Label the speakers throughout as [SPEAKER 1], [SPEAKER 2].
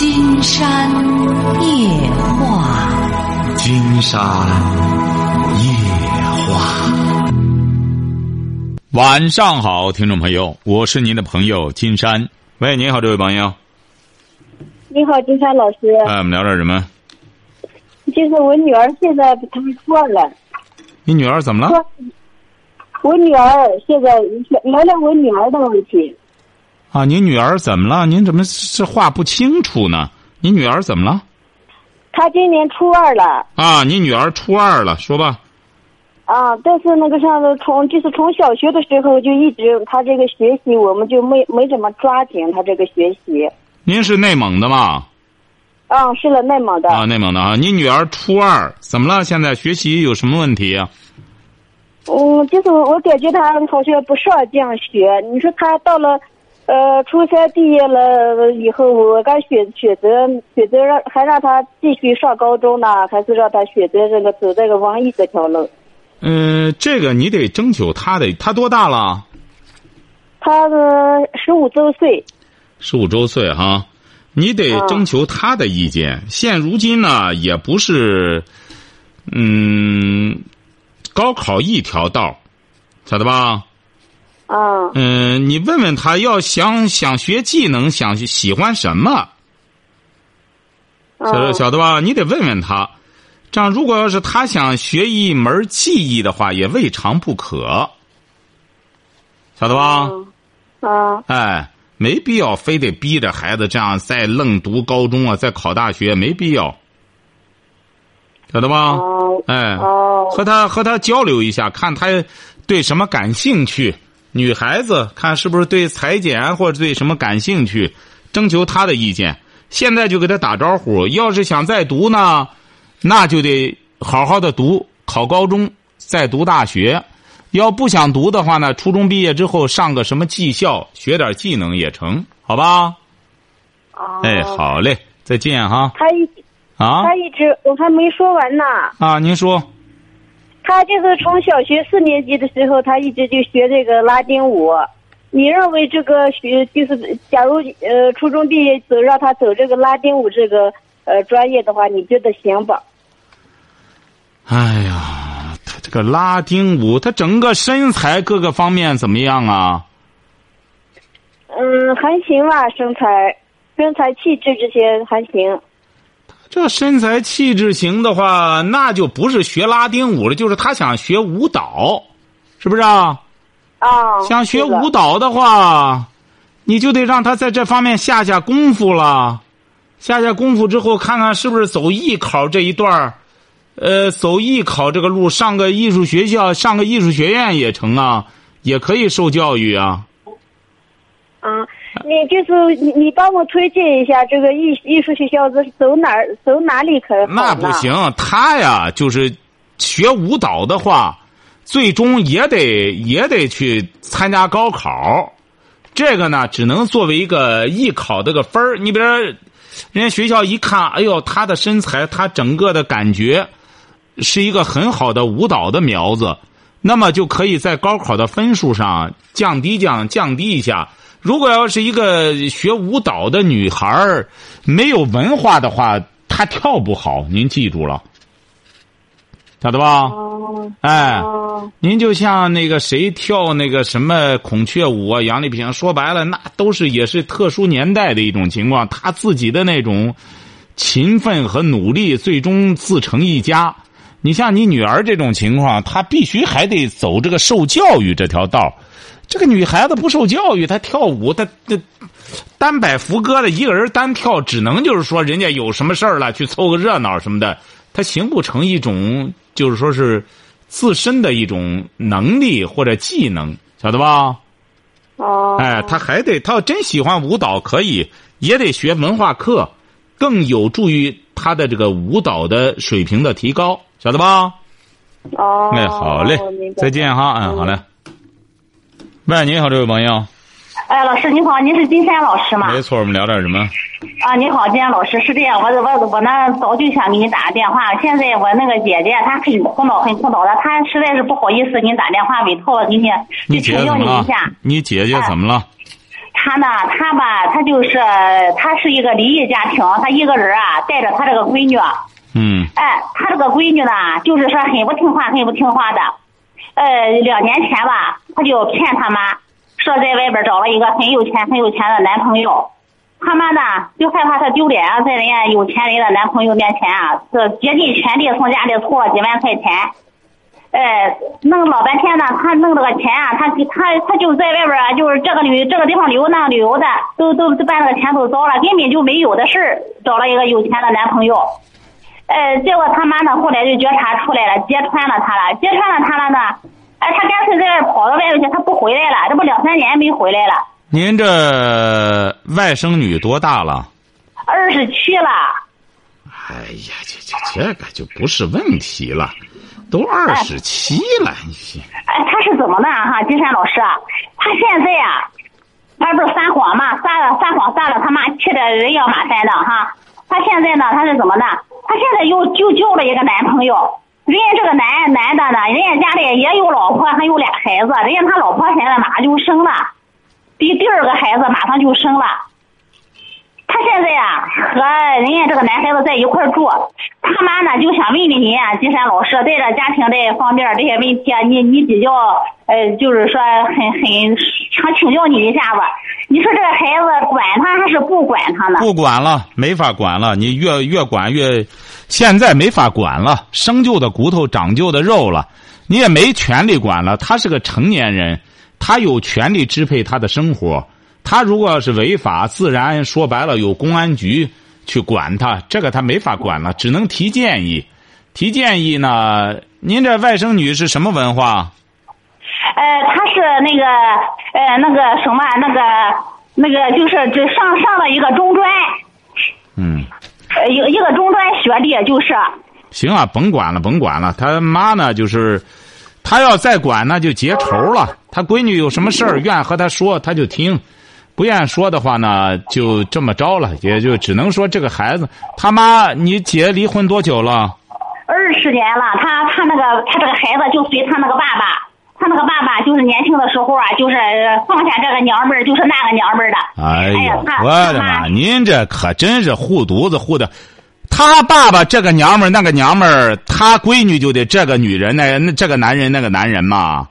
[SPEAKER 1] 金山夜话，
[SPEAKER 2] 金山夜话。
[SPEAKER 3] 晚上好，听众朋友，我是您的朋友金山。喂，你好，这位朋友。
[SPEAKER 4] 你好，金山老师。
[SPEAKER 3] 哎，我们聊点什么？
[SPEAKER 4] 就是我女儿现在她们初二了。
[SPEAKER 3] 你女儿怎么了？
[SPEAKER 4] 我女儿现在聊聊我女儿的问题。
[SPEAKER 3] 啊，您女儿怎么了？您怎么这话不清楚呢？您女儿怎么了？
[SPEAKER 4] 她今年初二了。
[SPEAKER 3] 啊，你女儿初二了，说吧。
[SPEAKER 4] 啊，但是那个上头从就是从小学的时候就一直她这个学习，我们就没没怎么抓紧她这个学习。
[SPEAKER 3] 您是内蒙的吗？
[SPEAKER 4] 啊，是了，内蒙的。
[SPEAKER 3] 啊，内蒙的啊！你女儿初二怎么了？现在学习有什么问题啊？
[SPEAKER 4] 嗯，就是我感觉她好像不上进学。你说她到了，呃，初三毕业了以后，我该选选择选择让还让他继续上高中呢，还是让他选择这个走这个文艺这条路？
[SPEAKER 3] 嗯，这个你得征求他的。他多大了？
[SPEAKER 4] 她十五周岁。
[SPEAKER 3] 十五周岁哈。你得征求他的意见。现如今呢，也不是，嗯，高考一条道，晓得吧？
[SPEAKER 4] 啊。
[SPEAKER 3] 嗯，你问问他，要想想学技能，想喜欢什么？晓得晓得吧？你得问问他。这样，如果要是他想学一门技艺的话，也未尝不可。晓得吧？
[SPEAKER 4] 啊。
[SPEAKER 3] 哎。没必要非得逼着孩子这样再愣读高中啊，再考大学，没必要，晓得吧？哎，和他和他交流一下，看他对什么感兴趣。女孩子看是不是对裁剪或者对什么感兴趣，征求她的意见。现在就给她打招呼，要是想再读呢，那就得好好的读，考高中，再读大学。要不想读的话呢，初中毕业之后上个什么技校，学点技能也成，好吧？
[SPEAKER 4] 哦。
[SPEAKER 3] 哎，好嘞，再见哈。
[SPEAKER 4] 他一
[SPEAKER 3] 啊，
[SPEAKER 4] 他一直我还没说完呢。
[SPEAKER 3] 啊，您说。
[SPEAKER 4] 他就是从小学四年级的时候，他一直就学这个拉丁舞。你认为这个学就是，假如呃初中毕业走让他走这个拉丁舞这个呃专业的话，你觉得行吧？
[SPEAKER 3] 哎呀。他这个拉丁舞，他整个身材各个方面怎么样啊？
[SPEAKER 4] 嗯，还行吧，身材、身材气质这些还行。
[SPEAKER 3] 这身材气质型的话，那就不是学拉丁舞了，就是他想学舞蹈，是不是啊？
[SPEAKER 4] 啊。
[SPEAKER 3] 想学舞蹈的话，你就得让他在这方面下下功夫了。下下功夫之后，看看是不是走艺考这一段儿。呃，走艺考这个路，上个艺术学校，上个艺术学院也成啊，也可以受教育啊。
[SPEAKER 4] 啊，你就是你，你帮我推荐一下这个艺艺术学校是走哪儿，走哪里可
[SPEAKER 3] 那不行，他呀，就是学舞蹈的话，最终也得也得去参加高考。这个呢，只能作为一个艺考这个分儿。你比如，人家学校一看，哎呦，他的身材，他整个的感觉。是一个很好的舞蹈的苗子，那么就可以在高考的分数上降低降降低一下。如果要是一个学舞蹈的女孩儿没有文化的话，她跳不好。您记住了，晓得吧？哎，您就像那个谁跳那个什么孔雀舞啊，杨丽萍，说白了，那都是也是特殊年代的一种情况。她自己的那种勤奋和努力，最终自成一家。你像你女儿这种情况，她必须还得走这个受教育这条道这个女孩子不受教育，她跳舞，她这单摆福歌的一个人单跳，只能就是说人家有什么事儿了，去凑个热闹什么的，她形不成一种就是说是自身的一种能力或者技能，晓得吧？
[SPEAKER 4] 哦。
[SPEAKER 3] 哎，她还得，她要真喜欢舞蹈，可以也得学文化课，更有助于她的这个舞蹈的水平的提高。晓得吧？
[SPEAKER 4] 哦，
[SPEAKER 3] 哎，好嘞，再见哈，嗯，好嘞。喂，你好，这位朋友。
[SPEAKER 5] 哎，老师你好，您是金山老师吗？
[SPEAKER 3] 没错，我们聊点什么？
[SPEAKER 5] 啊，你好，金山老师，是这样，我我我呢早就想给你打个电话，现在我那个姐姐她很苦恼，很苦恼的，她实在是不好意思给你打电话，委托我给你去请教你一下。
[SPEAKER 3] 你姐姐怎么了？
[SPEAKER 5] 她呢，她吧，她就是她是一个离异家庭，她一个人啊带着她这个闺女。
[SPEAKER 3] 嗯
[SPEAKER 5] 哎，她这个闺女呢，就是说很不听话，很不听话的。呃，两年前吧，他就骗他妈，说在外边找了一个很有钱、很有钱的男朋友。他妈呢，就害怕他丢脸啊，在人家有钱人的男朋友面前啊，是竭尽全力从家里凑了几万块钱。呃，弄老半天呢，他弄这个钱啊，他他他就在外边，就是这个旅这个地方旅游那旅游的，都都都把那个钱都糟了，根本就没有的事儿，找了一个有钱的男朋友。呃，结果他妈呢，后来就觉察出来了，揭穿了他了，揭穿了他了呢，哎，他干脆在外跑到外面去，他不回来了，这不两三年没回来了，
[SPEAKER 3] 您这外甥女多大了？
[SPEAKER 5] 二十七了，
[SPEAKER 3] 哎呀，这这这个就不是问题了，都二十七了，你
[SPEAKER 5] 哎，他是怎么的啊哈？金山老师啊，他现在啊，他不是撒谎嘛，撒了撒谎撒了他妈气得人仰马翻的哈。他现在呢，他是怎么的？他现在又就交了一个男朋友，人家这个男男的呢，人家家里也有老婆，还有俩孩子，人家他老婆现在马上就生了，第第二个孩子马上就生了。他现在呀、和人家这个男孩子在一块住，他妈呢就想问问您啊，金山老师，在这家庭这方面这些问题啊，你你比较呃，就是说很很想请教你一下子。你说这个孩子管他还是不管他呢？
[SPEAKER 3] 不管了，没法管了。你越越管越，现在没法管了，生就的骨头长就的肉了，你也没权利管了。他是个成年人，他有权利支配他的生活。他如果要是违法，自然说白了有公安局去管他，这个他没法管了，只能提建议。提建议呢？您这外甥女是什么文化？
[SPEAKER 5] 呃，他是那个呃那个什么那个那个就是这上上了一个中专，
[SPEAKER 3] 嗯，
[SPEAKER 5] 呃一个一个中专学历就是。
[SPEAKER 3] 行啊，甭管了，甭管了。他妈呢，就是他要再管，那就结仇了。他闺女有什么事儿，愿和他说，他就听；不愿说的话呢，就这么着了。也就只能说这个孩子，他妈，你姐离婚多久了？
[SPEAKER 5] 二十年了，他他那个他这个孩子就随他那个爸爸，他那个爸爸就是年轻的时候啊，就是放下这个娘们儿，就是那个娘们儿的。
[SPEAKER 3] 哎呦，
[SPEAKER 5] 呀他
[SPEAKER 3] 我的妈！您这可真是护犊子护的。他爸爸这个娘们儿那个娘们儿，他闺女就得这个女人那那这个男人那个男人嘛。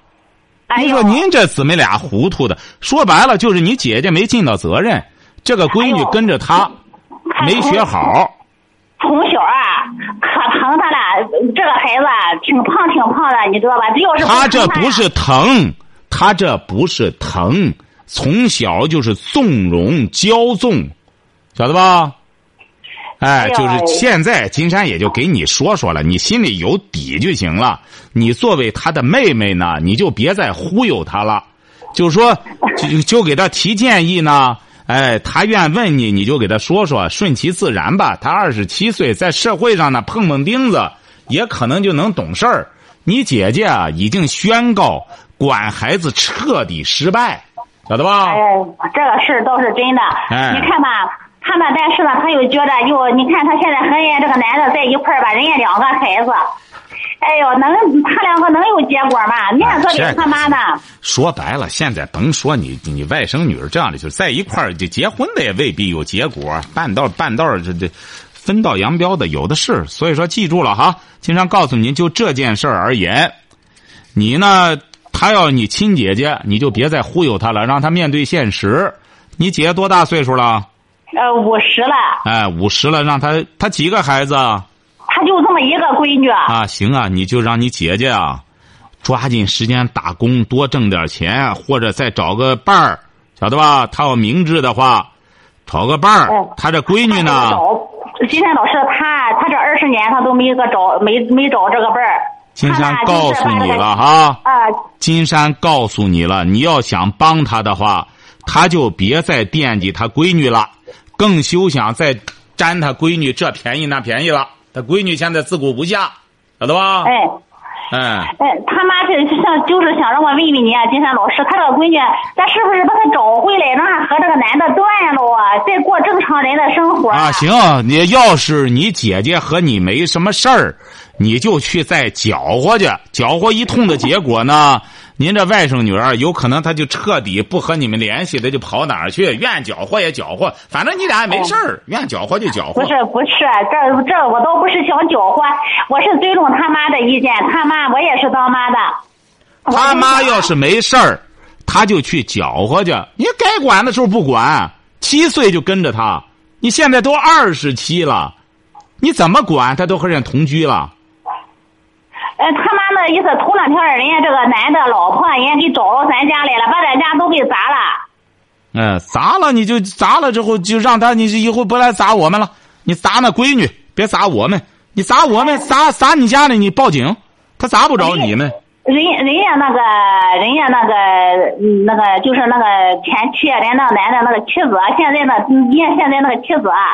[SPEAKER 5] 哎
[SPEAKER 3] 说您这姊妹俩糊涂的，说白了就是你姐姐没尽到责任，这个闺女跟着他
[SPEAKER 5] 他
[SPEAKER 3] 没学好。
[SPEAKER 5] 从小啊，可疼他了。这个孩子啊挺胖挺胖的，你知道吧？要是
[SPEAKER 3] 他这不是疼，他这不是疼，从小就是纵容骄纵，晓得吧？哎，就是现在金山也就给你说说了，你心里有底就行了。你作为他的妹妹呢，你就别再忽悠他了，就说就就给他提建议呢。哎，他愿问你，你就给他说说，顺其自然吧。他二十七岁，在社会上呢碰碰钉子，也可能就能懂事儿。你姐姐啊，已经宣告管孩子彻底失败，晓得吧？
[SPEAKER 5] 哎，这个事儿倒是真的。
[SPEAKER 3] 哎
[SPEAKER 5] 你看吧，他呢，但是呢，他又觉得又，你看他现在和人家这个男的在一块儿吧，人家两个孩子，哎呦，能他两个能有结果吗？面子给他妈呢。
[SPEAKER 3] 说白了，现在甭说你你外甥女儿这样的，就是在一块儿就结婚的也未必有结果，半道半道这这分道扬镳的有的是。所以说，记住了哈，经常告诉您，就这件事儿而言，你呢，她要你亲姐姐，你就别再忽悠她了，让她面对现实。你姐多大岁数了？
[SPEAKER 5] 呃，五十了，
[SPEAKER 3] 哎，五十了，让她她几个孩子啊？
[SPEAKER 5] 他就这么一个闺女。
[SPEAKER 3] 啊，行啊，你就让你姐姐啊，抓紧时间打工，多挣点钱，或者再找个伴儿，晓得吧？他要明智的话，找个伴儿
[SPEAKER 5] 哎。
[SPEAKER 3] 他这闺女呢，
[SPEAKER 5] 找金山老师，他他这二十年他都没个找没没找这个伴儿。
[SPEAKER 3] 金山告诉你了。哈，
[SPEAKER 5] 啊，
[SPEAKER 3] 金山告诉你了，你要想帮他的话，他就别再惦记他闺女了，更休想再占他闺女这便宜那便宜了。他闺女现在自顾不暇，晓得吧？
[SPEAKER 5] 哎。
[SPEAKER 3] 哎，
[SPEAKER 5] 哎，他妈这是想就是想让我问问你啊，金山老师，他这个闺女，咱是不是把她找回来，让她和这个男的断了啊，再过正常人的生活
[SPEAKER 3] 啊，行，你要是你姐姐和你没什么事儿，你就去再搅和去，搅和一通的结果呢，您这外甥女儿有可能她就彻底不和你们联系，她就跑哪儿去，愿搅和也搅和，反正你俩也没事儿，愿搅和就搅和。
[SPEAKER 5] 不是不是，这这我倒不是想搅和，我是尊重他妈的意见，他妈我也是当妈的。
[SPEAKER 3] 他妈要是没事儿，他就去搅和去。你该管的时候不管，七岁就跟着他，你现在都二十七了，你怎么管他都和人同居了。
[SPEAKER 5] 呃，他妈那意思，头两天人家这个男的老婆人家给找到咱家来了，把咱家都给砸了。
[SPEAKER 3] 嗯，砸了你就砸了之后就让他，你以后不来砸我们了。你砸那闺女，别砸我们。你砸我们，砸砸你家里，你报警，他砸不着你们。
[SPEAKER 5] 人人家那个，人家那个，嗯那个就是那个前妻，人家那个男的那个妻子，现在那，人家现在那个妻子啊，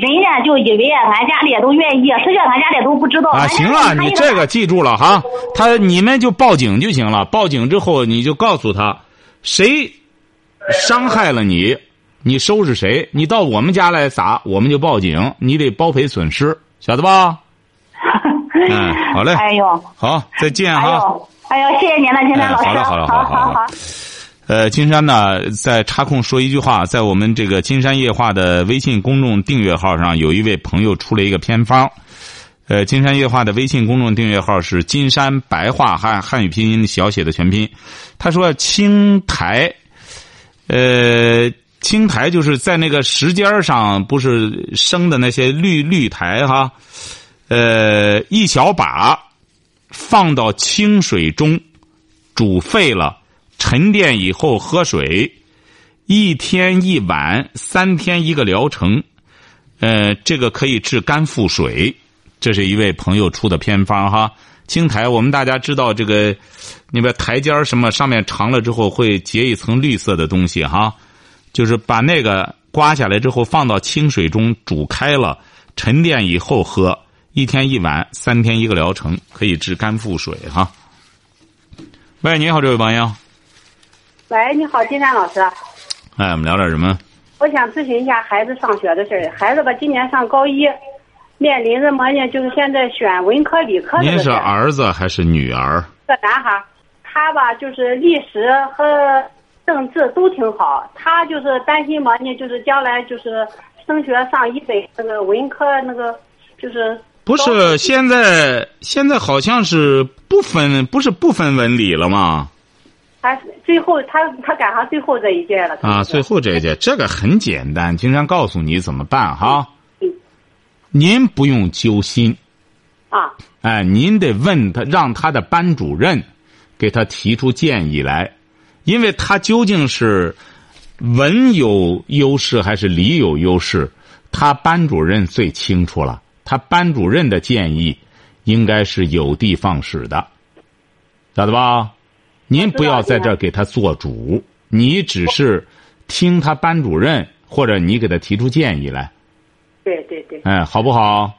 [SPEAKER 5] 人家就以为俺家里都愿意，实际上俺家里都不知道。
[SPEAKER 3] 啊，行了，你这个记住了哈。他你们就报警就行了，报警之后你就告诉他，谁伤害了你，你收拾谁。你到我们家来砸，我们就报警，你得包赔损失，晓得吧？嗯，好嘞，
[SPEAKER 5] 哎呦，
[SPEAKER 3] 好，再见
[SPEAKER 5] 哎
[SPEAKER 3] 哈。
[SPEAKER 5] 呦，哎呦，谢谢您了，金山老师。
[SPEAKER 3] 哎好了好了
[SPEAKER 5] 好
[SPEAKER 3] 好了好了
[SPEAKER 5] 好。
[SPEAKER 3] 呃，金山呢，在插空说一句话，在我们这个金山夜话的微信公众订阅号上，有一位朋友出了一个偏方。呃，金山夜话的微信公众订阅号是金山白话汉汉语拼音小写的全拼。他说青苔，呃，青苔就是在那个石尖上不是生的那些绿绿苔哈，呃，一小把放到清水中煮沸了。沉淀以后喝水，一天一碗，三天一个疗程。呃，这个可以治肝腹水。这是一位朋友出的偏方哈。青苔，我们大家知道这个，那边台阶什么上面长了之后会结一层绿色的东西哈，就是把那个刮下来之后放到清水中煮开了，沉淀以后喝，一天一碗，三天一个疗程，可以治肝腹水哈。喂，你好，这位朋友。
[SPEAKER 6] 喂，你好，金山老师，
[SPEAKER 3] 哎，我们聊点什么？
[SPEAKER 6] 我想咨询一下孩子上学的事儿。孩子吧，今年上高一，面临着么呢？就是现在选文科、理科
[SPEAKER 3] 您是
[SPEAKER 6] 儿。
[SPEAKER 3] 子还是女儿？
[SPEAKER 6] 个男孩儿，他吧就是历史和政治都挺好，他就是担心嘛呢，就是将来就是升学上一本那个文科那个就是
[SPEAKER 3] 不是，现在现在好像是不分，不是不分文理了吗？
[SPEAKER 6] 他最后他他赶上最后这一届了。
[SPEAKER 3] 啊，最后这一届，这个很简单，金山告诉你怎么办哈。
[SPEAKER 6] 嗯
[SPEAKER 3] 您不用揪心，
[SPEAKER 6] 啊
[SPEAKER 3] 哎，您得问他，让他的班主任给他提出建议来，因为他究竟是文有优势还是理有优势，他班主任最清楚了。他班主任的建议应该是有的放矢的，晓得吧？您不要在这儿给他做主，你只是听他班主任或者你给他提出建议来，
[SPEAKER 6] 对对对。
[SPEAKER 3] 哎，好不好？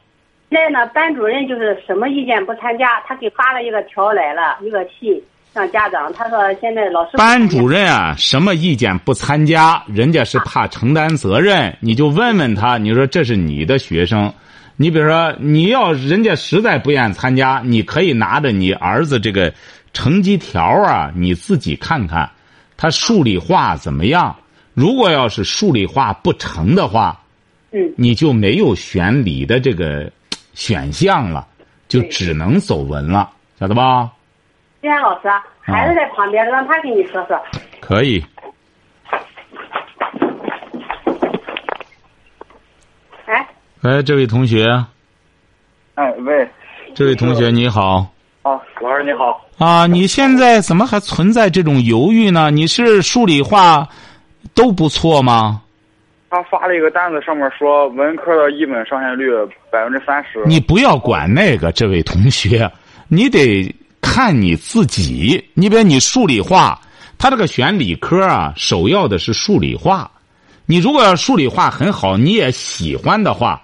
[SPEAKER 6] 现在呢，班主任就是什么意见不参加，他给发了一个条来了，一个信让家长。他说现在老师
[SPEAKER 3] 班主任啊，什么意见不参加，人家是怕承担责任，你就问问他，你说这是你的学生，你比如说你要人家实在不愿参加，你可以拿着你儿子这个成绩条啊，你自己看看，他数理化怎么样？如果要是数理化不成的话，
[SPEAKER 6] 嗯
[SPEAKER 3] 你就没有选理的这个选项了，就只能走文了，晓得吧？
[SPEAKER 6] 金山老师，孩子在旁边，让他给你说说。
[SPEAKER 3] 可以。
[SPEAKER 6] 哎，
[SPEAKER 3] 哎，这位同学，
[SPEAKER 7] 哎喂，
[SPEAKER 3] 这位同学你好
[SPEAKER 7] 啊，老师你好，
[SPEAKER 3] 啊！你现在怎么还存在这种犹豫呢？你是数理化都不错吗？
[SPEAKER 7] 他发了一个单子，上面说文科的一本上线率百分之三十。
[SPEAKER 3] 你不要管那个，这位同学，你得看你自己。你比如你数理化，他这个选理科啊，首要的是数理化。你如果要数理化很好，你也喜欢的话，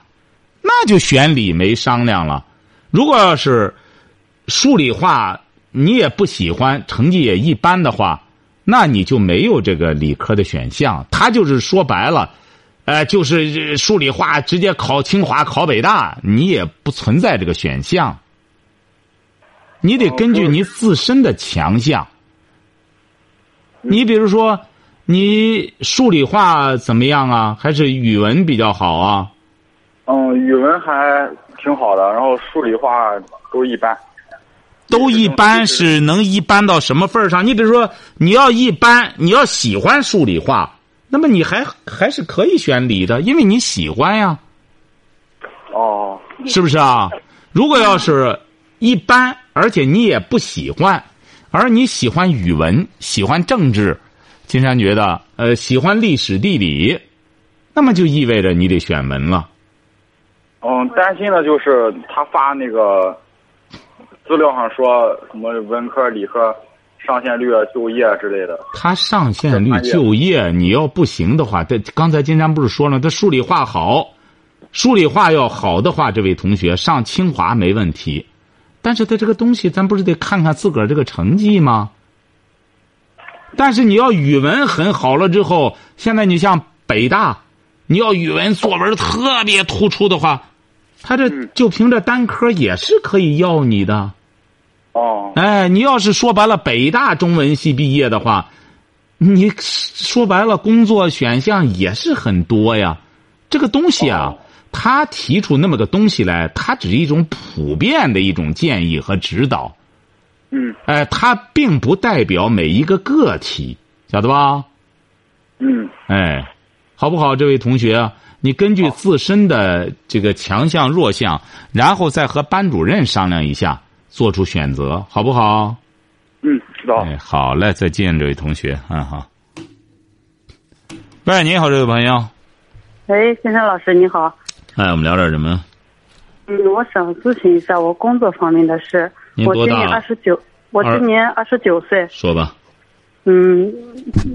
[SPEAKER 3] 那就选理没商量了。如果要是数理化你也不喜欢，成绩也一般的话，那你就没有这个理科的选项。他就是说白了，呃，就是数理化直接考清华、考北大，你也不存在这个选项，你得根据你自身的强项。你比如说，你数理化怎么样啊？还是语文比较好啊？
[SPEAKER 7] 嗯，语文还挺好的，然后数理化都一般。
[SPEAKER 3] 都一般是能一般到什么份儿上？你比如说，你要一般，你要喜欢数理化，那么你还还是可以选理的，因为你喜欢呀。
[SPEAKER 7] 哦，
[SPEAKER 3] 是不是啊？如果要是一般，而且你也不喜欢，而你喜欢语文、喜欢政治，金山觉得呃喜欢历史地理，那么就意味着你得选文了。
[SPEAKER 7] 嗯，担心的就是他发那个资料上说什么文科、理科上线率、啊、就业之类的。
[SPEAKER 3] 他上线率、就业，你要不行的话，这刚才金山不是说了，他数理化好。数理化要好的话，这位同学上清华没问题，但是他这个东西，咱不是得看看自个儿这个成绩吗？但是你要语文很好了之后，现在你像北大，你要语文作文特别突出的话，他这就凭这单科也是可以要你的。
[SPEAKER 7] 哦。
[SPEAKER 3] 哎，你要是说白了，北大中文系毕业的话，你说白了，工作选项也是很多呀。这个东西啊。他提出那么个东西来，他只是一种普遍的一种建议和指导。
[SPEAKER 7] 嗯。
[SPEAKER 3] 哎，他并不代表每一个个体，晓得吧？
[SPEAKER 7] 嗯。
[SPEAKER 3] 哎，好不好，这位同学？你根据自身的这个强项弱项，然后再和班主任商量一下，做出选择，好不好？
[SPEAKER 7] 嗯，知道。
[SPEAKER 3] 哎，好嘞，再见，这位同学。嗯，好。喂，你好，这位朋友。
[SPEAKER 8] 喂，先生老师，你好。
[SPEAKER 3] 哎，我们聊点什么？
[SPEAKER 8] 嗯，我想咨询一下我工作方面的事。我今年二十九，我今年二十九岁。
[SPEAKER 3] 说吧。
[SPEAKER 8] 嗯，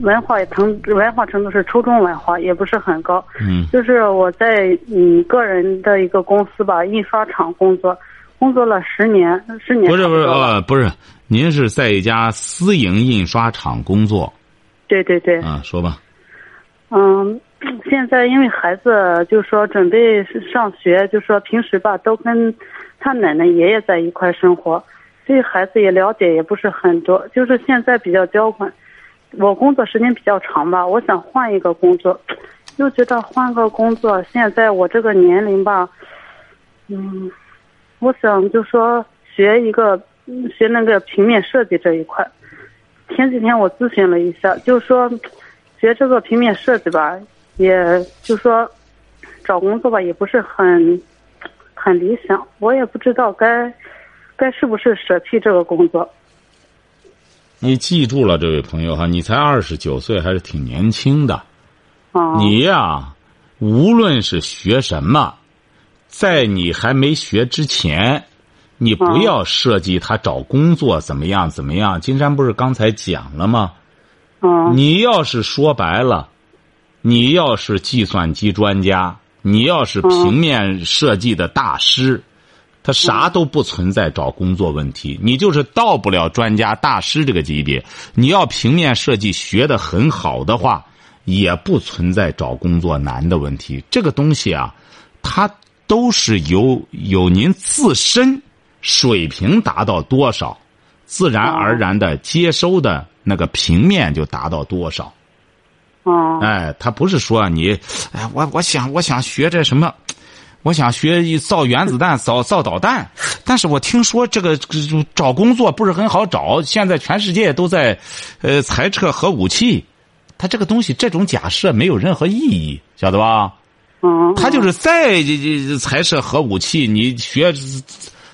[SPEAKER 8] 文化程文化程度是初中文化，也不是很高。
[SPEAKER 3] 嗯。
[SPEAKER 8] 就是我在嗯个人的一个公司吧，印刷厂工作，工作了十年，十年。
[SPEAKER 3] 不是不是呃不是，您是在一家私营印刷厂工作。
[SPEAKER 8] 对对对。
[SPEAKER 3] 啊，说吧。
[SPEAKER 8] 嗯。现在因为孩子就是说准备上学，就是说平时吧都跟他奶奶爷爷在一块生活，对孩子也了解也不是很多，就是现在比较娇惯。我工作时间比较长吧，我想换一个工作，又觉得换个工作，现在我这个年龄吧，嗯，我想就说学一个学那个平面设计这一块。前几天我咨询了一下，就说学这个平面设计吧。也就说，找工作吧，也不是很很理想。我也不知道该该是不是舍弃这个工作。
[SPEAKER 3] 你记住了，这位朋友哈，你才二十九岁，还是挺年轻的。
[SPEAKER 8] 哦。
[SPEAKER 3] 你呀，无论是学什么，在你还没学之前，你不要设计他找工作怎么样怎么样。金山不是刚才讲了吗？
[SPEAKER 8] 嗯。
[SPEAKER 3] 你要是说白了。你要是计算机专家，你要是平面设计的大师，他啥都不存在找工作问题。你就是到不了专家大师这个级别，你要平面设计学的很好的话，也不存在找工作难的问题。这个东西啊，它都是由有您自身水平达到多少，自然而然的接收的那个平面就达到多少。
[SPEAKER 8] 哦，
[SPEAKER 3] 哎，他不是说你，哎，我我想我想学这什么，我想学造原子弹、造造导弹，但是我听说这个找工作不是很好找，现在全世界都在，呃，裁撤核武器，他这个东西这种假设没有任何意义，晓得吧？
[SPEAKER 8] 嗯，
[SPEAKER 3] 他就是再这这才是核武器，你学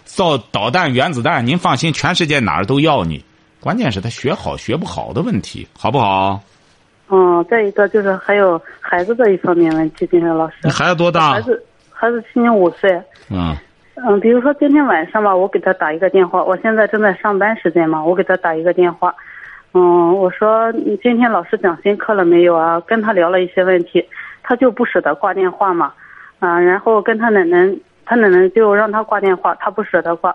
[SPEAKER 3] 造导弹、原子弹，您放心，全世界哪儿都要你，关键是他学好学不好的问题，好不好？
[SPEAKER 8] 嗯，再一个就是还有孩子这一方面问题，金山老师。
[SPEAKER 3] 你孩子多大？
[SPEAKER 8] 孩子孩子今年五岁。
[SPEAKER 3] 嗯。
[SPEAKER 8] 嗯，比如说今天晚上吧，我给他打一个电话，我现在正在上班时间嘛，我给他打一个电话。嗯，我说你今天老师讲新课了没有啊？跟他聊了一些问题，他就不舍得挂电话嘛。啊，然后跟他奶奶，他奶奶就让他挂电话，他不舍得挂，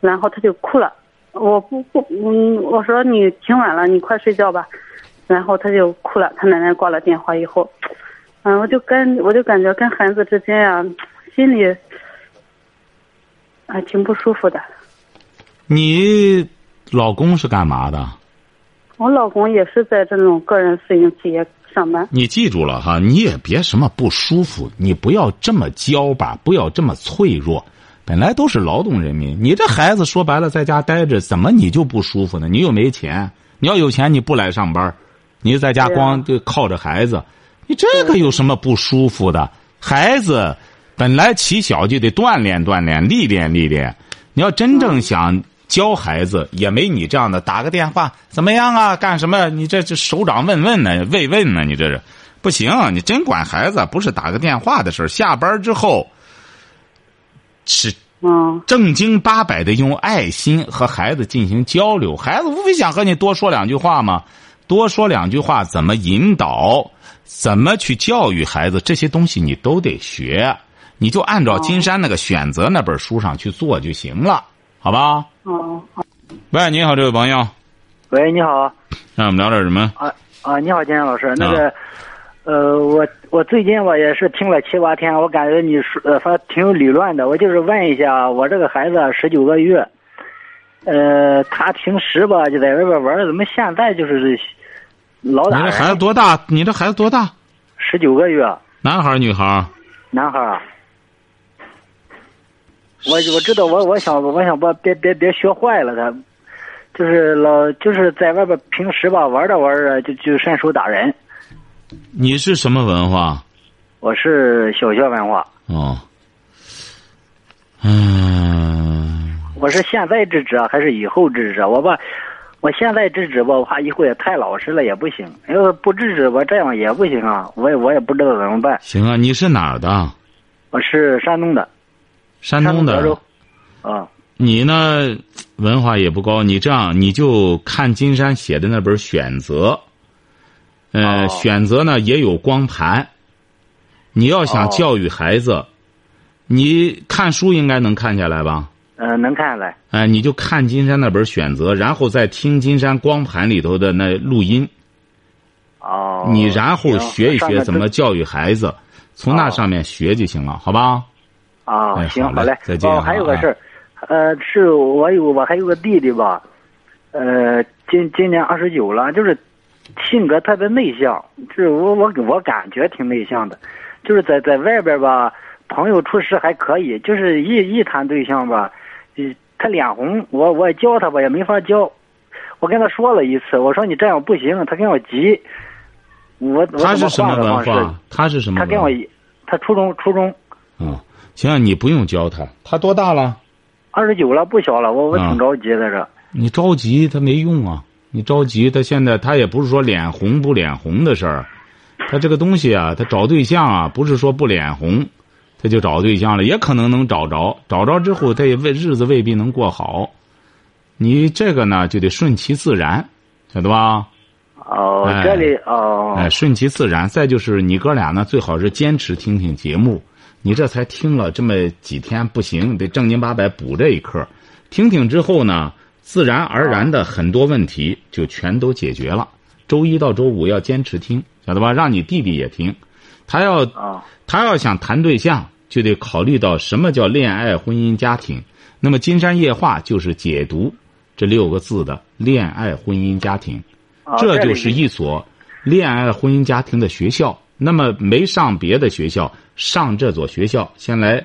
[SPEAKER 8] 然后他就哭了。我不不，嗯，我说你挺晚了，你快睡觉吧。然后他就哭了，他奶奶挂了电话以后，嗯，我就跟我就感觉跟孩子之间呀，心里还挺不舒服的。
[SPEAKER 3] 你老公是干嘛的？
[SPEAKER 8] 我老公也是在这种个人私营企业上班。
[SPEAKER 3] 你记住了哈，你也别什么不舒服，你不要这么娇吧，不要这么脆弱。本来都是劳动人民，你这孩子说白了在家待着，怎么你就不舒服呢？你又没钱，你要有钱你不来上班，你在家光就靠着孩子，你这个有什么不舒服的？孩子本来起小就得锻炼锻炼、历练历练。你要真正想教孩子，也没你这样的打个电话怎么样啊？干什么？你这这首长问问呢？慰问呢？你这是不行。你真管孩子，不是打个电话的事下班之后。是，
[SPEAKER 8] 嗯，
[SPEAKER 3] 正经八百的用爱心和孩子进行交流，孩子无非想和你多说两句话嘛，多说两句话，怎么引导，怎么去教育孩子，这些东西你都得学，你就按照金山那个选择那本书上去做就行了，好吧？
[SPEAKER 8] 哦，好。
[SPEAKER 3] 喂，你好，这位朋友。
[SPEAKER 9] 喂，你好。
[SPEAKER 3] 那我们聊点什么？
[SPEAKER 9] 啊啊，你好，金山老师，那个。呃，我我最近我也是听了七八天，我感觉你说呃他挺有理论的。我就是问一下，我这个孩子十九个月，呃，他平时吧就在外边玩，怎么现在就是老打？
[SPEAKER 3] 你这孩子多大？你这孩子多大？
[SPEAKER 9] 十九个月。
[SPEAKER 3] 男孩儿女孩儿
[SPEAKER 9] 男孩我我知道，我我想我想把别别别学坏了他，就是老就是在外边平时吧玩着玩着就就伸手打人。
[SPEAKER 3] 你是什么文化？
[SPEAKER 9] 我是小学文化。
[SPEAKER 3] 哦，嗯。
[SPEAKER 9] 我是现在制止啊还是以后制止？我把我现在制止吧，我怕以后也太老实了也不行。要是不制止吧，这样也不行啊。我也我也不知道怎么办。
[SPEAKER 3] 行啊，你是哪儿的？
[SPEAKER 9] 我是山东的。
[SPEAKER 3] 山东的。
[SPEAKER 9] 啊。
[SPEAKER 3] 你呢？文化也不高。你这样，你就看金山写的那本《选择》。呃，选择呢也有光盘。你要想教育孩子，你看书应该能看下来吧？
[SPEAKER 9] 嗯，能看下来。
[SPEAKER 3] 哎，你就看金山那本选择，然后再听金山光盘里头的那录音。
[SPEAKER 9] 哦。
[SPEAKER 3] 你然后学一学怎么教育孩子，从那上面学就行了，好吧？
[SPEAKER 9] 啊，行，好嘞，
[SPEAKER 3] 再见。
[SPEAKER 9] 哦，还有个事儿，呃，是我有我还有个弟弟吧，呃，今今年二十九了，就是。性格特别内向，就是我我我感觉挺内向的，就是在在外边吧，朋友处事还可以，就是一一谈对象吧，他脸红，我我教他吧也没法教，我跟他说了一次，我说你这样不行，他跟我急，我
[SPEAKER 3] 他是什么文化？他是什么？
[SPEAKER 9] 他跟我，他初中初中。
[SPEAKER 3] 嗯，行，你不用教他，他多大了？
[SPEAKER 9] 二十九了，不小了，我我挺着急在这。
[SPEAKER 3] 你着急，他没用啊。你着急，他现在他也不是说脸红不脸红的事儿，他这个东西啊，他找对象啊，不是说不脸红，他就找对象了，也可能能找着，找着之后他也未日子未必能过好，你这个呢就得顺其自然，晓得吧？
[SPEAKER 9] 哦，这里哦，
[SPEAKER 3] 哎，顺其自然。再就是你哥俩呢，最好是坚持听听节目，你这才听了这么几天不行，得正经八百补这一课，听听之后呢。自然而然的很多问题就全都解决了。周一到周五要坚持听，晓得吧？让你弟弟也听，他要他要想谈对象，就得考虑到什么叫恋爱、婚姻、家庭。那么金山夜话就是解读这六个字的恋爱、婚姻、家庭，这就是一所恋爱、婚姻、家庭的学校。那么没上别的学校，上这所学校，先来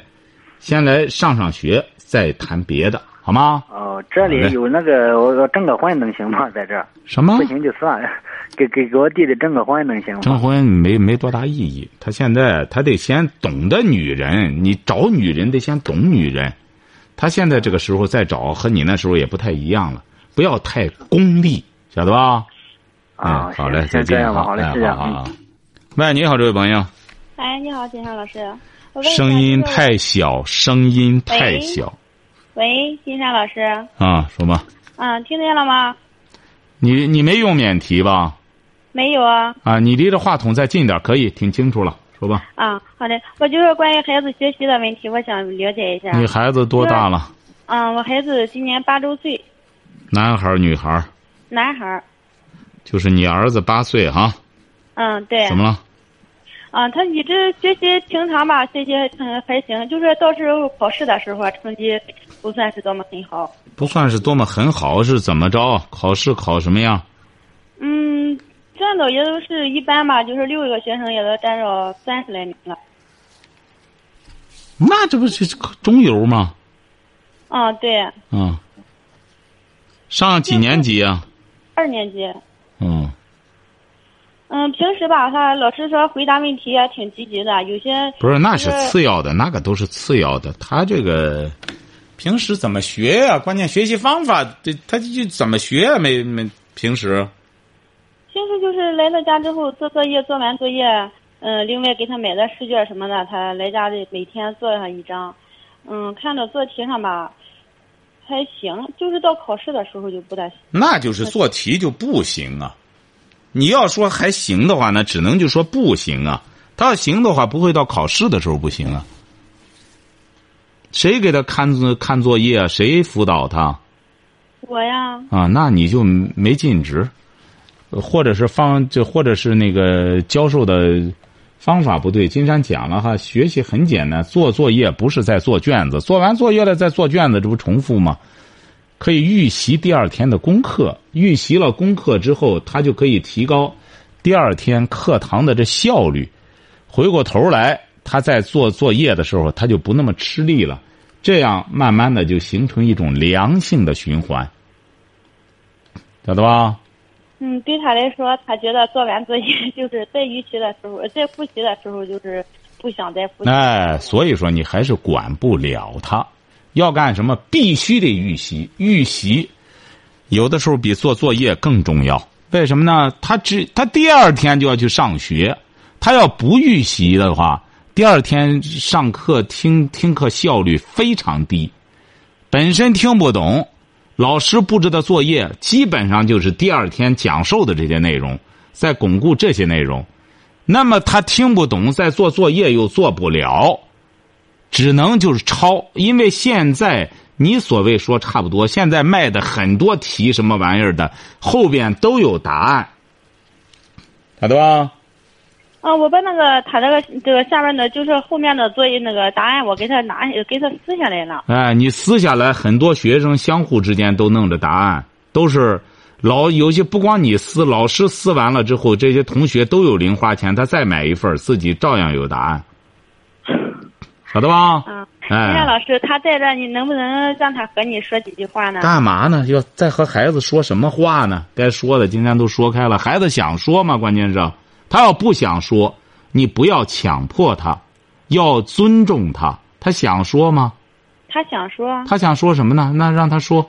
[SPEAKER 3] 先来上上学，再谈别的。好吗？
[SPEAKER 9] 哦，这里有那个，我征个婚能行吗？在这儿
[SPEAKER 3] 什么
[SPEAKER 9] 不行就算了，给给给我弟弟征个婚能行吗？
[SPEAKER 3] 征婚没没多大意义。他现在他得先懂得女人，你找女人得先懂女人。他现在这个时候再找，和你那时候也不太一样了。不要太功利，晓得吧？
[SPEAKER 9] 啊，
[SPEAKER 3] 好嘞，再见
[SPEAKER 9] 好嘞，谢谢
[SPEAKER 3] 啊。喂，你好，这位朋友。
[SPEAKER 10] 哎，你好，金山老师。
[SPEAKER 3] 声音太小，声音太小。
[SPEAKER 10] 喂，金山老师。
[SPEAKER 3] 啊，说吧。
[SPEAKER 10] 啊，听见了吗？
[SPEAKER 3] 你你没用免提吧？
[SPEAKER 10] 没有啊。
[SPEAKER 3] 啊，你离着话筒再近点，可以听清楚了，说吧。
[SPEAKER 10] 啊，好的，我就是关于孩子学习的问题，我想了解一下。
[SPEAKER 3] 你孩子多大了？
[SPEAKER 10] 嗯，我孩子今年八周岁。
[SPEAKER 3] 男孩女孩
[SPEAKER 10] 男孩
[SPEAKER 3] 就是你儿子八岁哈。
[SPEAKER 10] 嗯，对。
[SPEAKER 3] 怎么了？
[SPEAKER 10] 啊，他一直学习平常吧，学习嗯还行，就是到时候考试的时候成绩不算是多么很好。
[SPEAKER 3] 不算是多么很好，是怎么着？考试考什么样？
[SPEAKER 10] 嗯，占到也都是一般吧，就是六个学生也都占着三十来名了。
[SPEAKER 3] 那这不是中游吗？
[SPEAKER 10] 啊，对，
[SPEAKER 3] 嗯。上几年级啊？
[SPEAKER 10] 二年级。
[SPEAKER 3] 嗯。
[SPEAKER 10] 嗯，平时吧，他老师说回答问题也挺积极的，有些
[SPEAKER 3] 不是那是次要的，那个都是次要的。他这个平时怎么学呀？关键学习方法，这他就怎么学？没没平时。
[SPEAKER 10] 平时就是来到家之后做作业，做完作业，嗯，另外给他买的试卷什么的，他来家里每天做上一张，嗯，看着做题上吧还行，就是到考试的时候就不大行。
[SPEAKER 3] 那就是做题就不行啊。你要说还行的话，那只能就说不行啊。他要行的话，不会到考试的时候不行啊。谁给他看看作业？谁辅导他？
[SPEAKER 10] 我呀。
[SPEAKER 3] 啊，那你就没尽职，或者是方，就或者是那个教授的方法不对。金山讲了哈，学习很简单，做作业不是在做卷子，做完作业了再做卷子，这不重复吗？可以预习第二天的功课，预习了功课之后，他就可以提高第二天课堂的这效率。回过头来，他在做作业的时候，他就不那么吃力了。这样慢慢的就形成一种良性的循环，晓得吧？
[SPEAKER 10] 嗯，对他来说，他觉得做完作业就是在预习的时候，在复习的时候就是不想再复习。
[SPEAKER 3] 哎，所以说你还是管不了他。要干什么？必须得预习，预习有的时候比做作业更重要。为什么呢？他只他第二天就要去上学，他要不预习的话，第二天上课听听课效率非常低。本身听不懂，老师布置的作业基本上就是第二天讲授的这些内容，在巩固这些内容。那么他听不懂，在做作业又做不了。只能就是抄，因为现在你所谓说差不多，现在卖的很多题什么玩意儿的后边都有答案，晓得吧？
[SPEAKER 10] 啊，我把那个他那个这个下面的，就是后面的作业那个答案，我给他拿给他撕下来了。
[SPEAKER 3] 哎，你撕下来，很多学生相互之间都弄着答案，都是老有些不光你撕，老师撕完了之后，这些同学都有零花钱，他再买一份，自己照样有答案。晓得吧？
[SPEAKER 10] 啊，金老师，他在这，你能不能让他和你说几句话呢？
[SPEAKER 3] 干嘛呢？要再和孩子说什么话呢？该说的今天都说开了。孩子想说吗？关键是，他要不想说，你不要强迫他，要尊重他。他想说吗？
[SPEAKER 10] 他想说。
[SPEAKER 3] 他想说什么呢？那让他说。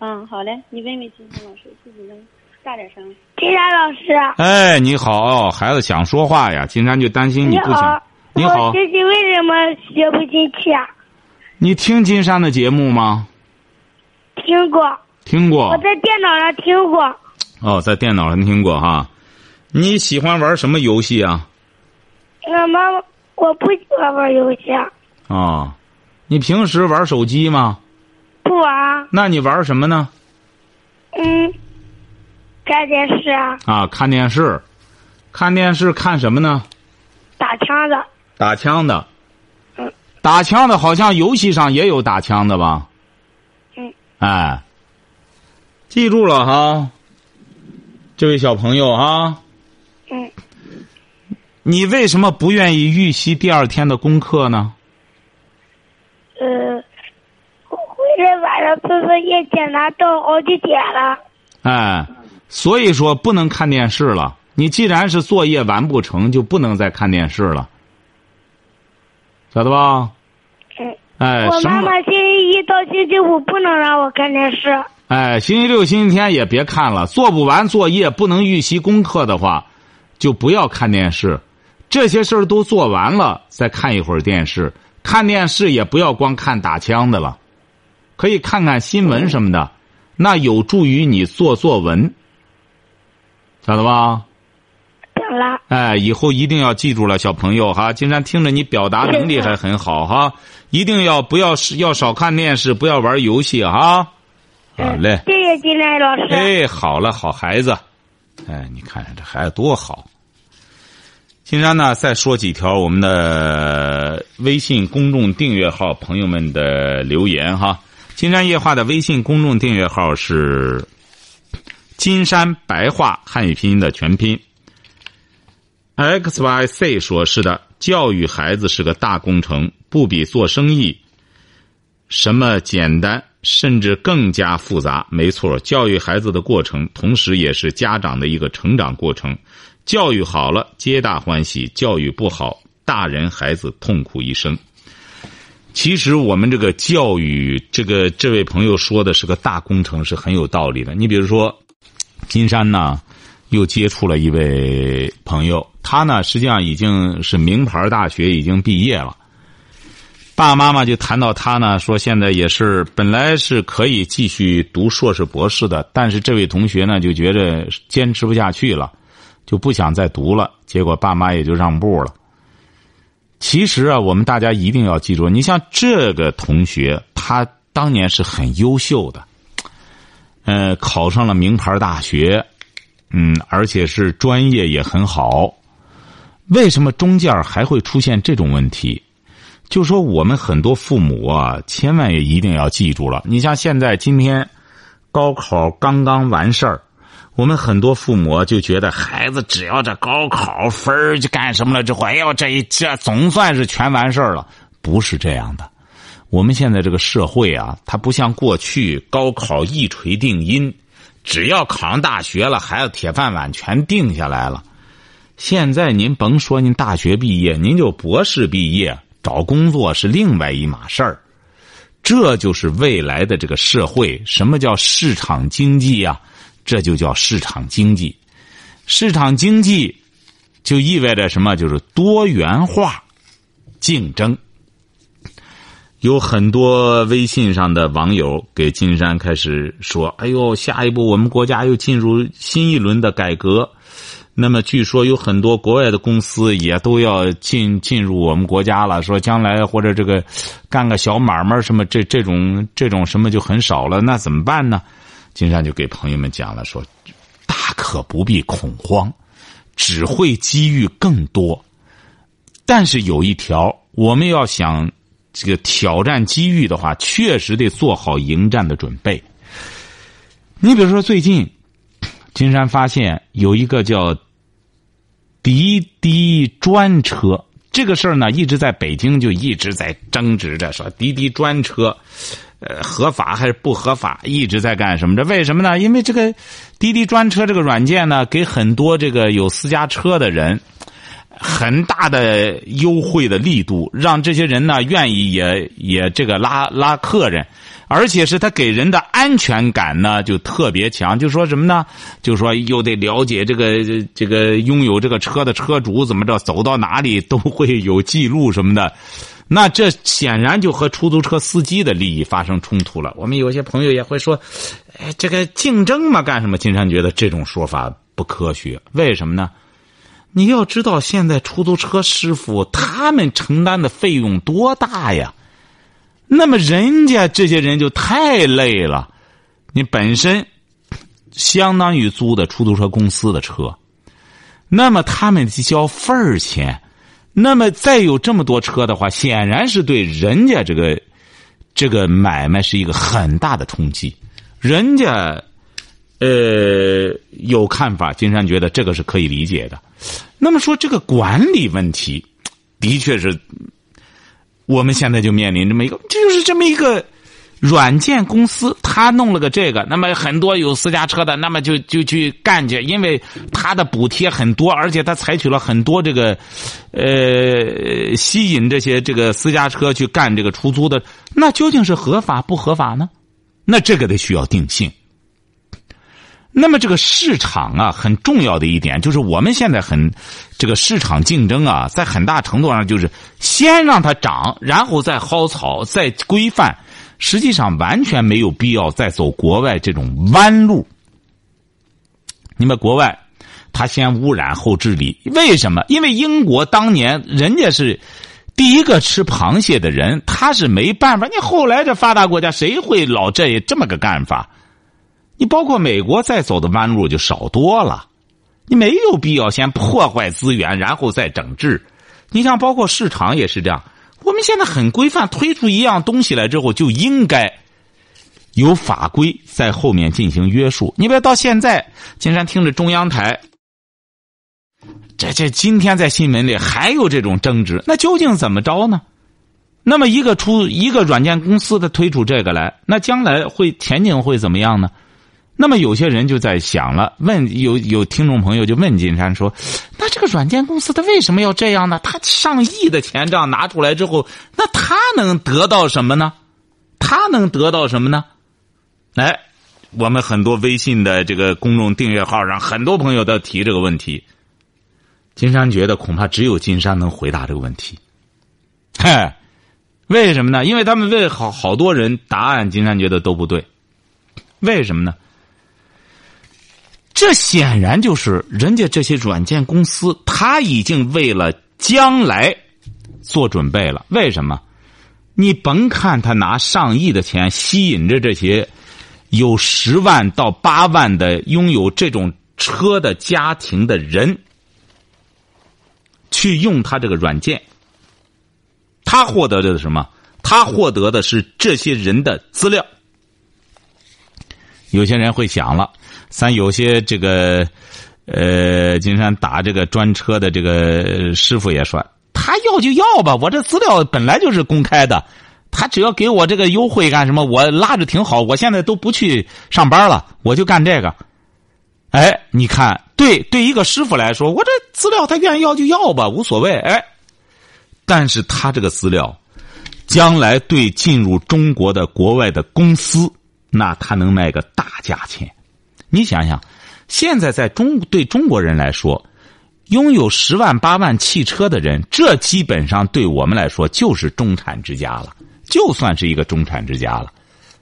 [SPEAKER 10] 嗯，好嘞，你问问金山老师，自己能大点声。
[SPEAKER 4] 金山老师。
[SPEAKER 3] 哎，你好，孩子想说话呀。金山就担心你不想。你好，
[SPEAKER 4] 学习为什么学不进去啊？
[SPEAKER 3] 你听金山的节目吗？
[SPEAKER 4] 听过。
[SPEAKER 3] 听过。
[SPEAKER 4] 我在电脑上听过。
[SPEAKER 3] 哦，在电脑上听过哈。你喜欢玩什么游戏啊？
[SPEAKER 4] 我妈妈，我不喜欢玩游戏。
[SPEAKER 3] 啊，你平时玩手机吗？
[SPEAKER 4] 不玩。
[SPEAKER 3] 那你玩什么呢？
[SPEAKER 4] 嗯，看电视啊。
[SPEAKER 3] 啊，看电视，看电视看什么呢？
[SPEAKER 4] 打枪的。
[SPEAKER 3] 打枪的，
[SPEAKER 4] 嗯，
[SPEAKER 3] 打枪的好像游戏上也有打枪的吧？
[SPEAKER 4] 嗯，
[SPEAKER 3] 哎，记住了哈，这位小朋友
[SPEAKER 4] 哈，嗯，
[SPEAKER 3] 你为什么不愿意预习第二天的功课呢？
[SPEAKER 4] 呃，回来晚上做作业检查到好几点了。
[SPEAKER 3] 哎，所以说不能看电视了。你既然是作业完不成，就不能再看电视了。晓得吧？
[SPEAKER 4] 嗯。
[SPEAKER 3] 哎，
[SPEAKER 4] 我妈妈星期一到星期五不能让我看电视。
[SPEAKER 3] 哎，星期六、星期天也别看了。做不完作业、不能预习功课的话，就不要看电视。这些事儿都做完了，再看一会儿电视。看电视也不要光看打枪的了，可以看看新闻什么的，那有助于你做作文。晓得吧？
[SPEAKER 4] 了。
[SPEAKER 3] 哎，以后一定要记住了，小朋友哈。金山听着你表达能力还很好哈，一定要不要要少看电视，不要玩游戏哈。好嘞。
[SPEAKER 4] 谢谢金山老师。
[SPEAKER 3] 哎，好了，好孩子。哎，你看看这孩子多好。金山呢，再说几条我们的微信公众订阅号朋友们的留言哈。金山夜话的微信公众订阅号是金山白话汉语拼音的全拼。X Y C 说：“是的，教育孩子是个大工程，不比做生意什么简单，甚至更加复杂。没错，教育孩子的过程，同时也是家长的一个成长过程。”教育好了，皆大欢喜；教育不好，大人孩子痛苦一生。其实我们这个教育，这个这位朋友说的是个大工程，是很有道理的。你比如说，金山呢，又接触了一位朋友，他呢实际上已经是名牌大学已经毕业了。爸爸妈妈就谈到他呢，说现在也是本来是可以继续读硕士博士的，但是这位同学呢就觉得坚持不下去了。就不想再读了，结果爸妈也就让步了。其实啊，我们大家一定要记住，你像这个同学，他当年是很优秀的，呃，考上了名牌大学，嗯，而且是专业也很好。为什么中间还会出现这种问题？就说我们很多父母啊，千万也一定要记住了。你像现在今天高考刚刚完事儿。我们很多父母就觉得孩子只要这高考分儿就干什么了之后，哎呦，这一这总算是全完事儿了。不是这样的，我们现在这个社会啊，它不像过去高考一锤定音，只要考上大学了，孩子铁饭碗全定下来了。现在您甭说您大学毕业，您就博士毕业，找工作是另外一码事儿。这就是未来的这个社会，什么叫市场经济呀？这就叫市场经济，市场经济就意味着什么？就是多元化竞争。有很多微信上的网友给金山开始说：“哎呦，下一步我们国家又进入新一轮的改革。那么据说有很多国外的公司也都要进进入我们国家了。说将来或者这个干个小买卖什么，这这种这种什么就很少了。那怎么办呢？”金山就给朋友们讲了，说：“大可不必恐慌，只会机遇更多。但是有一条，我们要想这个挑战机遇的话，确实得做好迎战的准备。你比如说，最近金山发现有一个叫滴滴专车这个事儿呢，一直在北京就一直在争执着，说滴滴专车。”呃，合法还是不合法？一直在干什么？这为什么呢？因为这个滴滴专车这个软件呢，给很多这个有私家车的人很大的优惠的力度，让这些人呢愿意也也这个拉拉客人，而且是他给人的安全感呢就特别强。就说什么呢？就说又得了解这个这个拥有这个车的车主怎么着，走到哪里都会有记录什么的。那这显然就和出租车司机的利益发生冲突了。我们有些朋友也会说：“哎，这个竞争嘛，干什么？”金山觉得这种说法不科学。为什么呢？你要知道，现在出租车师傅他们承担的费用多大呀？那么人家这些人就太累了。你本身相当于租的出租车公司的车，那么他们交份儿钱。那么再有这么多车的话，显然是对人家这个这个买卖是一个很大的冲击。人家呃有看法，金山觉得这个是可以理解的。那么说这个管理问题，的确是我们现在就面临这么一个，这就是这么一个。软件公司他弄了个这个，那么很多有私家车的，那么就就去干去，因为他的补贴很多，而且他采取了很多这个，呃，吸引这些这个私家车去干这个出租的，那究竟是合法不合法呢？那这个得需要定性。那么这个市场啊，很重要的一点就是我们现在很这个市场竞争啊，在很大程度上就是先让它涨，然后再薅草，再规范。实际上完全没有必要再走国外这种弯路。你们国外，他先污染后治理，为什么？因为英国当年人家是第一个吃螃蟹的人，他是没办法。你后来这发达国家谁会老这这么个干法？你包括美国再走的弯路就少多了。你没有必要先破坏资源，然后再整治。你像包括市场也是这样，我们现在很规范，推出一样东西来之后，就应该有法规在后面进行约束。你别到现在，金山听着中央台，这这今天在新闻里还有这种争执，那究竟怎么着呢？那么一个出一个软件公司的推出这个来，那将来会前景会怎么样呢？那么有些人就在想了，问有有听众朋友就问金山说：“那这个软件公司他为什么要这样呢？他上亿的钱这样拿出来之后，那他能得到什么呢？他能得到什么呢？”哎，我们很多微信的这个公众订阅号上，很多朋友都提这个问题。金山觉得恐怕只有金山能回答这个问题。嗨，为什么呢？因为他们问好好多人，答案金山觉得都不对。为什么呢？这显然就是人家这些软件公司，他已经为了将来做准备了。为什么？你甭看他拿上亿的钱吸引着这些有十万到八万的拥有这种车的家庭的人去用他这个软件，他获得的是什么？他获得的是这些人的资料。有些人会想了。咱有些这个，呃，金山打这个专车的这个师傅也说，他要就要吧，我这资料本来就是公开的，他只要给我这个优惠干什么，我拉着挺好，我现在都不去上班了，我就干这个。哎，你看，对对，一个师傅来说，我这资料他愿意要就要吧，无所谓。哎，但是他这个资料，将来对进入中国的国外的公司，那他能卖个大价钱。你想想，现在在中对中国人来说，拥有十万八万汽车的人，这基本上对我们来说就是中产之家了，就算是一个中产之家了。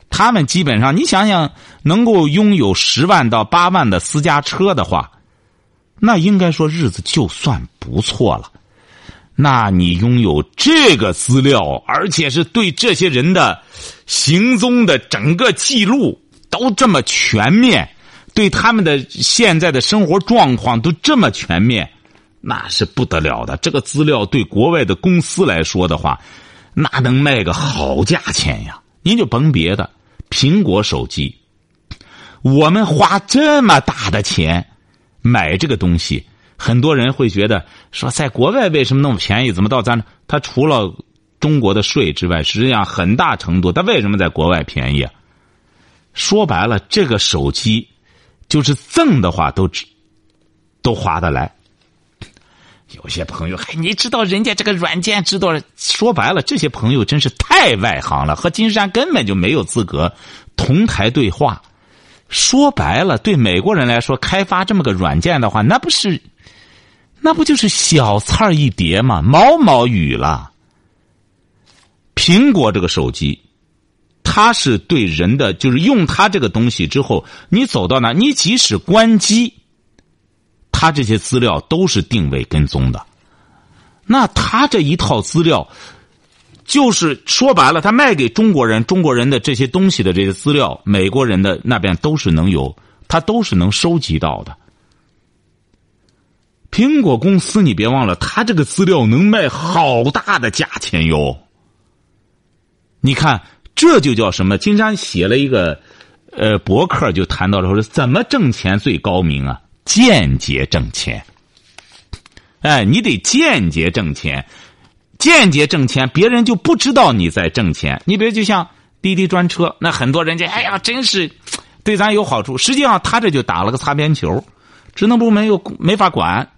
[SPEAKER 3] 他们基本上，你想想，能够拥有十万到八万的私家车的话，那应该说日子就算不错了。那你拥有这个资料，而且是对这些人的行踪的整个记录都这么全面。对他们的现在的生活状况都这么全面，那是不得了的。这个资料对国外的公司来说的话，那能卖个好价钱呀！您就甭别的，苹果手机，我们花这么大的钱买这个东西，很多人会觉得说，在国外为什么那么便宜？怎么到咱？它除了中国的税之外，实际上很大程度，它为什么在国外便宜？说白了，这个手机。就是赠的话，都都划得来。有些朋友，嗨，你知道人家这个软件知道？说白了，这些朋友真是太外行了，和金山根本就没有资格同台对话。说白了，对美国人来说，开发这么个软件的话，那不是，那不就是小菜一碟吗？毛毛雨了。苹果这个手机。它是对人的，就是用它这个东西之后，你走到哪，你即使关机，它这些资料都是定位跟踪的。那他这一套资料，就是说白了，他卖给中国人，中国人的这些东西的这些资料，美国人的那边都是能有，他都是能收集到的。苹果公司，你别忘了，他这个资料能卖好大的价钱哟。你看。这就叫什么？金山写了一个，呃，博客就谈到了说，怎么挣钱最高明啊？间接挣钱。哎，你得间接挣钱，间接挣钱，别人就不知道你在挣钱。你比如就像滴滴专车，那很多人家，哎呀，真是对咱有好处。实际上，他这就打了个擦边球，职能部门又没法管。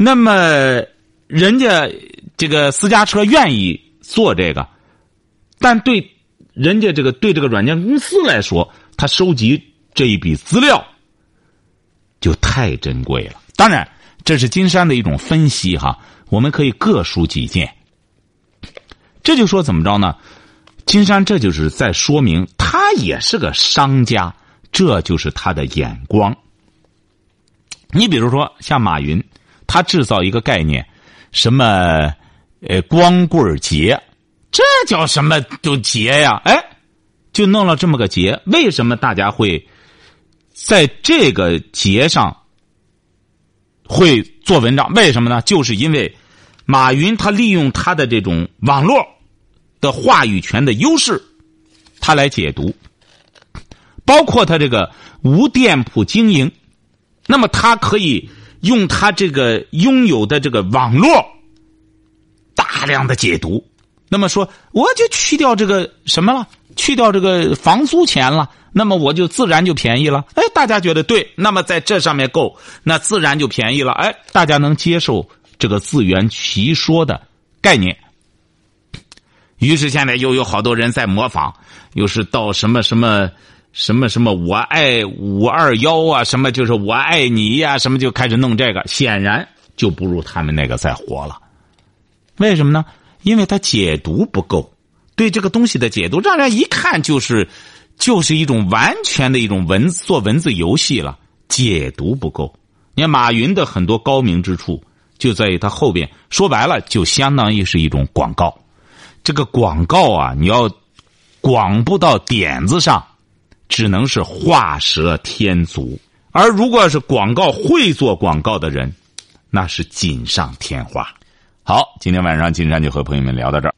[SPEAKER 3] 那么，人家这个私家车愿意做这个，但对。人家这个对这个软件公司来说，他收集这一笔资料就太珍贵了。当然，这是金山的一种分析哈，我们可以各抒己见。这就说怎么着呢？金山这就是在说明他也是个商家，这就是他的眼光。你比如说像马云，他制造一个概念，什么呃光棍节。这叫什么？就节呀？哎，就弄了这么个节。为什么大家会在这个节上会做文章。为什么呢？就是因为马云他利用他的这种网络的话语权的优势，他来解读，包括他这个无店铺经营，那么他可以用他这个拥有的这个网络大量的解读。那么说，我就去掉这个什么了，去掉这个房租钱了，那么我就自然就便宜了。哎，大家觉得对，那么在这上面够，那自然就便宜了。哎，大家能接受这个自圆其说的概念。于是现在又有好多人在模仿，又是到什么什么什么什么我爱五二幺啊，什么就是我爱你呀，什么就开始弄这个，显然就不如他们那个再火了。为什么呢？因为他解读不够，对这个东西的解读，让人一看就是就是一种完全的一种文字做文字游戏了，解读不够。你看马云的很多高明之处，就在于他后边说白了，就相当于是一种广告。这个广告啊，你要广不到点子上，只能是画蛇添足；而如果要是广告会做广告的人，那是锦上添花。好，今天晚上金山就和朋友们聊到这儿。